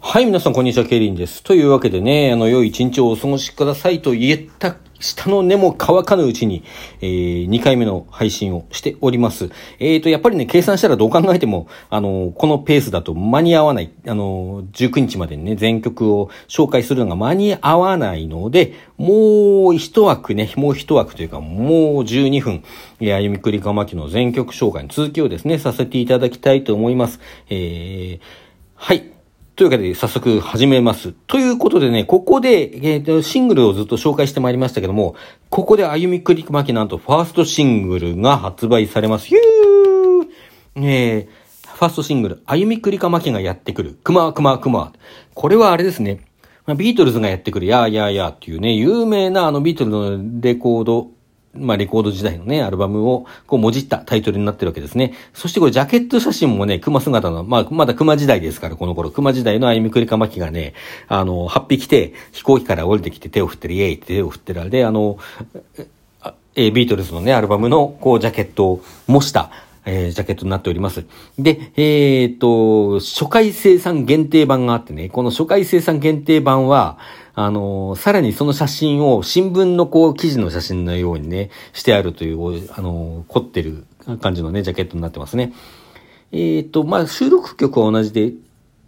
はい、皆さん、こんにちは、ケリンです。というわけでね、あの、良い一日をお過ごしくださいと言えた、下の根も乾かぬうちに、えー、2回目の配信をしております。えーと、やっぱりね、計算したらどう考えても、あの、このペースだと間に合わない、あの、19日までにね、全曲を紹介するのが間に合わないので、もう一枠ね、もう一枠というか、もう12分、えー、歩みくりかまきの全曲紹介の続きをですね、させていただきたいと思います。えー、はい。というわけで、早速始めます。ということでね、ここで、えー、シングルをずっと紹介してまいりましたけども、ここで歩みくりまきなんとファーストシングルが発売されます。ゆーえ、ファーストシングル、歩みくりかまきがやってくる。くまくまくま。これはあれですね。ビートルズがやってくる、やーやーやーっていうね、有名なあのビートルズのレコードまあ、レコード時代のね、アルバムを、こう、もじったタイトルになってるわけですね。そしてこれ、ジャケット写真もね、熊姿の、まあ、まだ熊時代ですから、この頃、熊時代の歩みくりかまきがね、あの、8匹来て、飛行機から降りてきて手を振ってる、イエイって手を振ってるあれで、あの、えビートルズのね、アルバムの、こう、ジャケットを模した、えー、ジャケットになっております。で、えー、っと、初回生産限定版があってね、この初回生産限定版は、あの、さらにその写真を新聞のこう記事の写真のようにね、してあるという、あの、凝ってる感じのね、ジャケットになってますね。えっ、と、まあ、収録曲は同じで、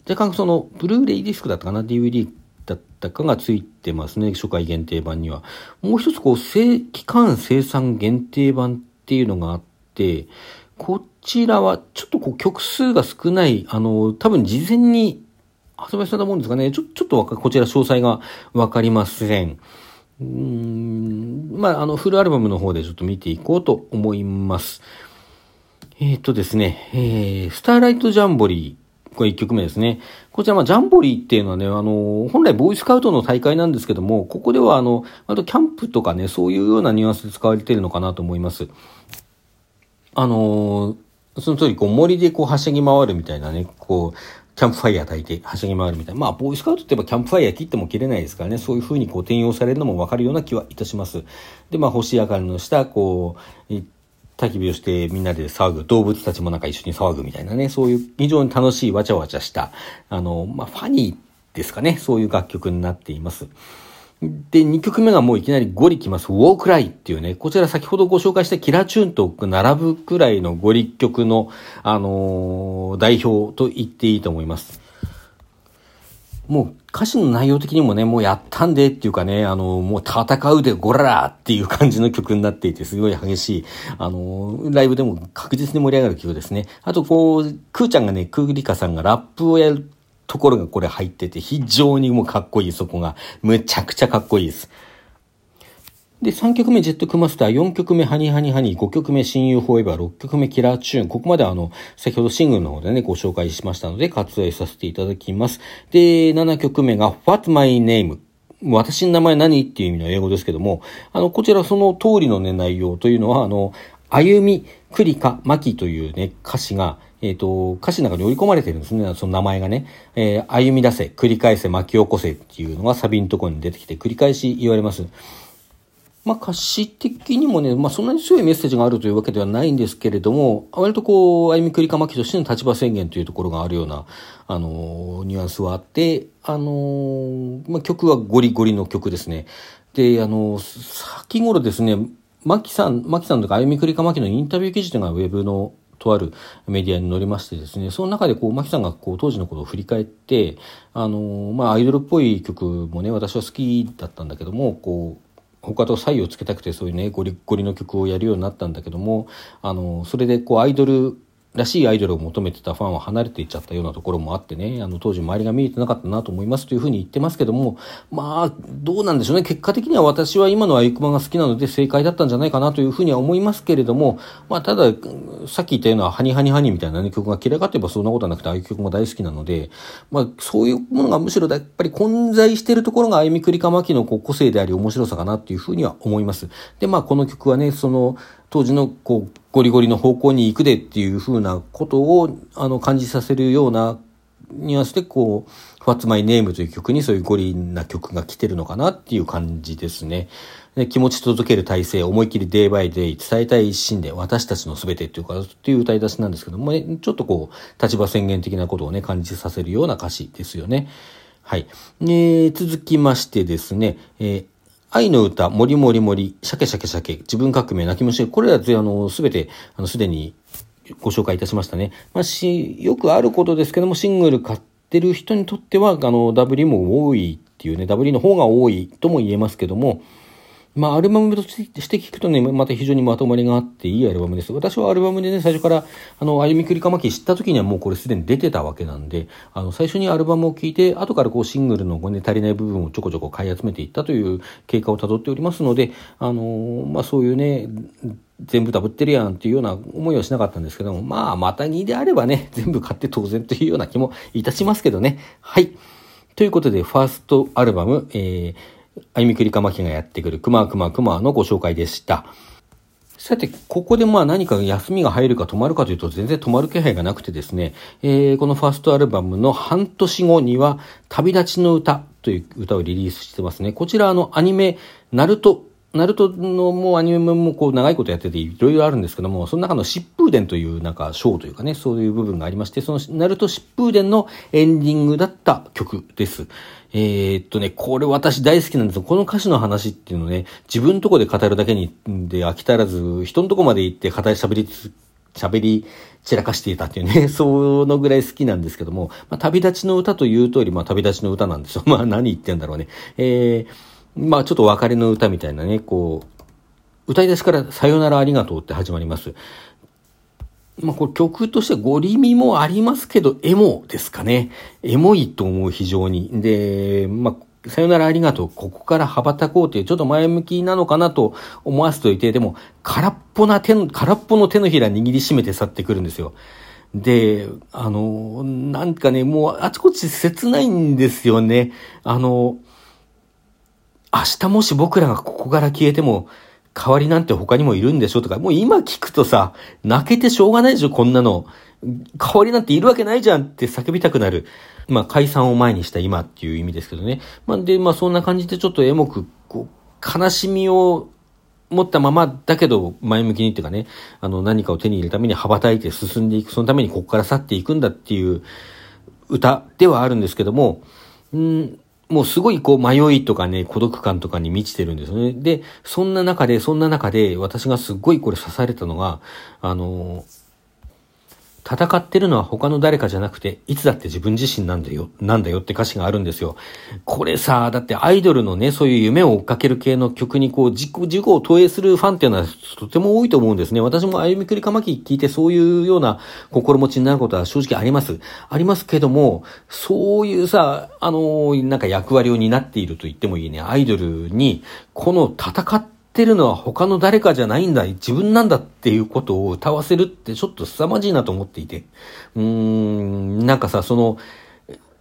若干その、ブルーレイディスクだったかな、DVD だったかがついてますね、初回限定版には。もう一つこう、正期間生産限定版っていうのがあって、こちらはちょっとこう曲数が少ない、あの、多分事前に発売されたもんですかね。ちょ、ちょっとこちら詳細がわかりません。うん、まあ、あの、フルアルバムの方でちょっと見ていこうと思います。えっ、ー、とですね、えー、スターライトジャンボリー。これ1曲目ですね。こちら、まあ、ジャンボリーっていうのはね、あの、本来ボーイスカウトの大会なんですけども、ここでは、あの、あとキャンプとかね、そういうようなニュアンスで使われているのかなと思います。あの、その通り、こう、森でこう、はしゃぎ回るみたいなね、こう、キャンプファイヤー焚いて、はしゃぎ回るみたいな。まあ、ボーイスカウトって言えばキャンプファイヤー切っても切れないですからね、そういう風にこう転用されるのもわかるような気はいたします。で、まあ、星明かりの下、こう、焚き火をしてみんなで騒ぐ、動物たちもなんか一緒に騒ぐみたいなね、そういう非常に楽しいわちゃわちゃした、あの、まあ、ファニーですかね、そういう楽曲になっています。で、2曲目がもういきなりゴリ来ます。ウォークライっていうね、こちら先ほどご紹介したキラチューンと並ぶくらいのゴリ曲の、あのー、代表と言っていいと思います。もう歌詞の内容的にもね、もうやったんでっていうかね、あの、もう戦うでゴララっていう感じの曲になっていて、すごい激しい、あの、ライブでも確実に盛り上がる曲ですね。あと、こう、クーちゃんがね、クーリカさんがラップをやるところがこれ入ってて、非常にもうかっこいい、そこが。むちゃくちゃかっこいいです。で、3曲目、ジェットクマスター、4曲目、ハニーハニーハニー、5曲目、親友フォーエバー、6曲目、キラーチューン。ここまであの、先ほどシングルの方でね、ご紹介しましたので、割愛させていただきます。で、7曲目が、What's My Name? 私の名前何？っていう意味の英語ですけども、あの、こちらその通りのね、内容というのは、あの、歩み、クリカ、マキというね、歌詞が、えっ、ー、と、歌詞の中に織り込まれてるんですね。その名前がね。えー、歩み出せ、繰り返せ、巻き起こせっていうのがサビのところに出てきて、繰り返し言われます。まあ、歌詞的にもね、まあ、そんなに強いメッセージがあるというわけではないんですけれども、割とこう、歩み繰りかまきとしての立場宣言というところがあるような、あのー、ニュアンスはあって、あのー、まあ、曲はゴリゴリの曲ですね。で、あのー、先頃ですね、マキさん、マキさんとか歩み繰りかまきのインタビュー記事というのがウェブのとあるメディアに載りましてですね、その中でこう、マキさんがこう、当時のことを振り返って、あの、まあ、アイドルっぽい曲もね、私は好きだったんだけども、こう、他と差異をつけたくてそういうね、ゴリゴリの曲をやるようになったんだけども、あの、それでこう、アイドルらしいアイドルを求めてたファンは離れていっちゃったようなところもあってね、あの当時周りが見えてなかったなと思いますというふうに言ってますけども、まあ、どうなんでしょうね。結果的には私は今のアイクマが好きなので正解だったんじゃないかなというふうには思いますけれども、まあ、ただ、さっき言ったようなハニハニハニみたいな、ね、曲が嫌いかといえばそんなことはなくて、ああいう曲も大好きなので、まあ、そういうものがむしろやっぱり混在しているところが歩みくりかまきのこう個性であり面白さかなっていうふうには思います。で、まあ、この曲はね、その、当時のこうゴリゴリの方向に行くでっていうふうなことをあの感じさせるようなニュアンスでこう、What's My Name? という曲にそういうゴリな曲が来てるのかなっていう感じですね。ね、気持ち届ける体制、思い切りデイバイデイ、伝えたい一心で私たちの全てっていうか、っていう歌い出しなんですけども、ね、ちょっとこう、立場宣言的なことをね、感じさせるような歌詞ですよね。はい。えー、続きましてですね、えー愛の歌、もりもりもり、シャケシャケシャケ、自分革命、泣き虫、これらつ、あの、すべて、あの、すでにご紹介いたしましたね。まあ、し、よくあることですけども、シングル買ってる人にとっては、あの、W も多いっていうね、W の方が多いとも言えますけども、まあ、アルバムとして聞くとね、また非常にまとまりがあっていいアルバムです。私はアルバムでね、最初から、あの、歩みくりかまき知った時にはもうこれすでに出てたわけなんで、あの、最初にアルバムを聴いて、後からこうシングルのね、足りない部分をちょこちょこ買い集めていったという経過をたどっておりますので、あの、まあ、そういうね、全部ダブってるやんっていうような思いはしなかったんですけども、まあ、また2であればね、全部買って当然というような気もいたしますけどね。はい。ということで、ファーストアルバム、えー、あゆみくりかまきがやってくる、くまくまくまのご紹介でした。さて、ここでまあ何か休みが入るか止まるかというと全然止まる気配がなくてですね、えー、このファーストアルバムの半年後には、旅立ちの歌という歌をリリースしてますね。こちらあのアニメ、ナルトナルトのもうアニメもこう長いことやってていろいろあるんですけども、その中の疾風伝というなんかショーというかね、そういう部分がありまして、そのナルト疾風伝のエンディングだった曲です。えー、っとね、これ私大好きなんですよ。この歌詞の話っていうのね、自分のとこで語るだけにで飽き足らず、人のとこまで行って語り喋り喋り散らかしていたっていうね、そのぐらい好きなんですけども、まあ、旅立ちの歌という通り、まあ、旅立ちの歌なんですよ。まあ、何言ってんだろうね。えーまあちょっと別れの歌みたいなね、こう、歌い出しからさよならありがとうって始まります。まあこれ曲としてゴリミもありますけど、エモですかね。エモいと思う非常に。で、まあさよならありがとう。ここから羽ばたこうという、ちょっと前向きなのかなと思わせといて、でも、空っぽな手の、空っぽの手のひら握りしめて去ってくるんですよ。で、あの、なんかね、もうあちこち切ないんですよね。あの、明日もし僕らがここから消えても、代わりなんて他にもいるんでしょとか、もう今聞くとさ、泣けてしょうがないでしょ、こんなの。代わりなんているわけないじゃんって叫びたくなる。まあ、解散を前にした今っていう意味ですけどね。まあ、で、まあ、そんな感じでちょっとエモく、こう、悲しみを持ったままだけど前向きにっていうかね、あの、何かを手に入れるために羽ばたいて進んでいく、そのためにここから去っていくんだっていう歌ではあるんですけども、うんもうすごいこう迷いとかね、孤独感とかに満ちてるんですよね。で、そんな中で、そんな中で私がすっごいこれ刺されたのが、あの戦ってるのは他の誰かじゃなくて、いつだって自分自身なんだよ、なんだよって歌詞があるんですよ。これさ、だってアイドルのね、そういう夢を追っかける系の曲にこう、自己、を投影するファンっていうのはとても多いと思うんですね。私も歩みくりかまき聞いてそういうような心持ちになることは正直あります。ありますけども、そういうさ、あの、なんか役割を担っていると言ってもいいね、アイドルに、この戦ってってるのは他の誰かじゃないんだ、自分なんだっていうことを歌わせるってちょっと凄まじいなと思っていて。うーん、なんかさ、その、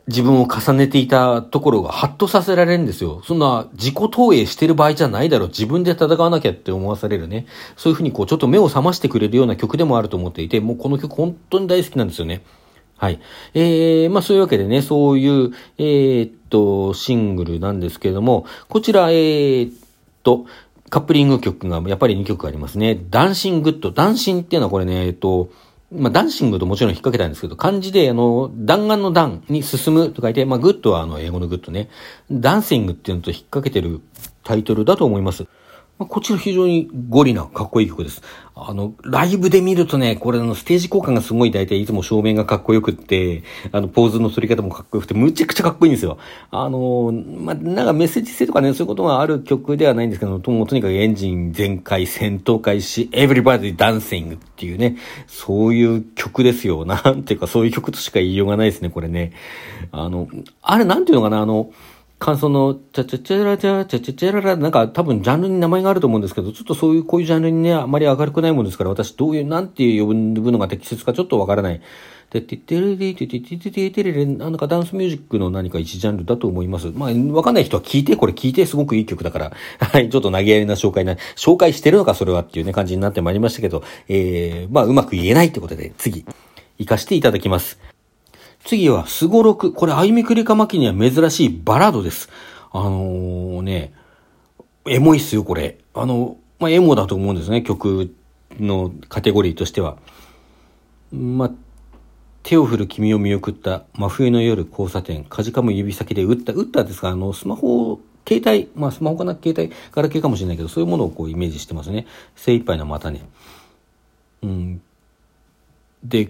自分を重ねていたところがハッとさせられるんですよ。そんな自己投影してる場合じゃないだろう。自分で戦わなきゃって思わされるね。そういうふうにこうちょっと目を覚ましてくれるような曲でもあると思っていて、もうこの曲本当に大好きなんですよね。はい。えー、まあそういうわけでね、そういう、えー、っと、シングルなんですけれども、こちら、えー、っと、カップリング曲がやっぱり2曲ありますね。ダンシングッド。ダンシンっていうのはこれね、えっと、まあ、 dancing ともちろん引っ掛けたんですけど、漢字で、あの、弾丸の弾に進むと書いて、まあ、 Good はあの、英語の Good ね。 dancing っていうのと引っ掛けてるタイトルだと思います。こちら非常にゴリな、かっこいい曲です。あの、ライブで見るとね、これあのステージ効果がすごい大体いつも照明がかっこよくって、あの、ポーズの取り方もかっこよくて、むちゃくちゃかっこいいんですよ。あの、ま、なんかメッセージ性とかね、そういうことがある曲ではないんですけど、ともとにかくエンジン全開、戦闘開始、Everybody Dancing っていうね、そういう曲ですよ。なんていうか、そういう曲としか言いようがないですね、これね。あの、あれなんていうのかな、あの、感想の、チャチャチャラチャ、チャチャチャララ、なんか多分ジャンルに名前があると思うんですけど、ちょっとそういう、こういうジャンルにね、あまり明るくないもんですから、私どういう、なんて呼ぶのが適切かちょっとわからない。で、てってれれててててててれれ、なんかダンスミュージックの何か一ジャンルだと思います。まあ、わかんない人は聞いて、これ聞いてすごくいい曲だから。はい、ちょっと投げやりな紹介な、紹介してるのかそれはっていうね、感じになってまいりましたけど、えー、まあ、うまく言えないってことで、次、行かしていただきます。次は、すごろく。これ、あゆみくりかまきには珍しいバラードです。あのー、ね、エモいっすよ、これ。あの、まあ、エモだと思うんですね、曲のカテゴリーとしては。まあ、手を振る君を見送った真冬の夜交差点、かじかむ指先で打った、打ったですかあの、スマホ、携帯、まあスマホかな携帯、ガラケーかもしれないけど、そういうものをこうイメージしてますね。精一杯のまたね。うん。で、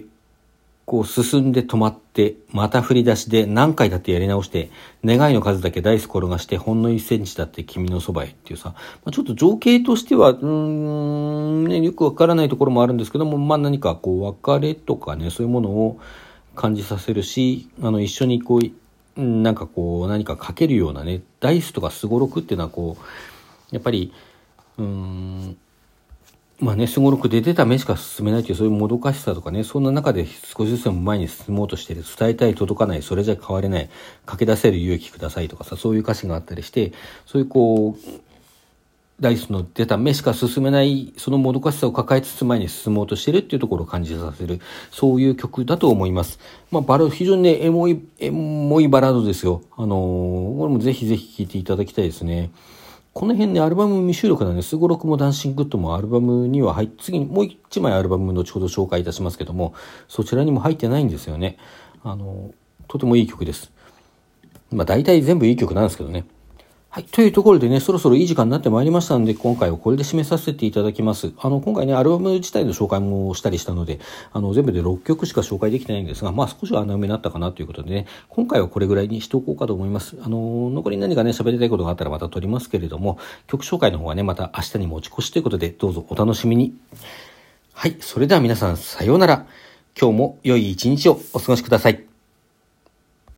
こう進んで止まって、また振り出しで何回だってやり直して、願いの数だけダイス転がして、ほんの1センチだって君のそばへっていうさ、まあ、ちょっと情景としては、うん、ね、よくわからないところもあるんですけども、まあ何かこう別れとかね、そういうものを感じさせるし、あの一緒にこう、なんかこう何かかけるようなね、ダイスとかすごろくっていうのはこう、やっぱり、うん、まあね、すごろくで出た目しか進めないというそういうもどかしさとかね、そんな中で少しずつも前に進もうとしてる、伝えたい、届かない、それじゃ変われない、駆け出せる勇気くださいとかさ、そういう歌詞があったりして、そういうこう、ダイスの出た目しか進めない、そのもどかしさを抱えつつ前に進もうとしてるっていうところを感じさせる、そういう曲だと思います。まあ、バラード、非常にね、エモい、エモいバラードですよ。あのー、これもぜひぜひ聴いていただきたいですね。この辺ね、アルバム未収録なんで、すごろくもダンシングッドもアルバムには入って、次にもう一枚アルバム後ほど紹介いたしますけども、そちらにも入ってないんですよね。あの、とてもいい曲です。まあ大体全部いい曲なんですけどね。はい。というところでね、そろそろいい時間になってまいりましたので、今回はこれで締めさせていただきます。あの、今回ね、アルバム自体の紹介もしたりしたので、あの、全部で6曲しか紹介できてないんですが、まあ少しは穴埋めになったかなということでね、今回はこれぐらいにしておこうかと思います。あの、残り何かね、喋りたいことがあったらまた撮りますけれども、曲紹介の方はね、また明日に持ち越しということで、どうぞお楽しみに。はい。それでは皆さん、さようなら。今日も良い一日をお過ごしください。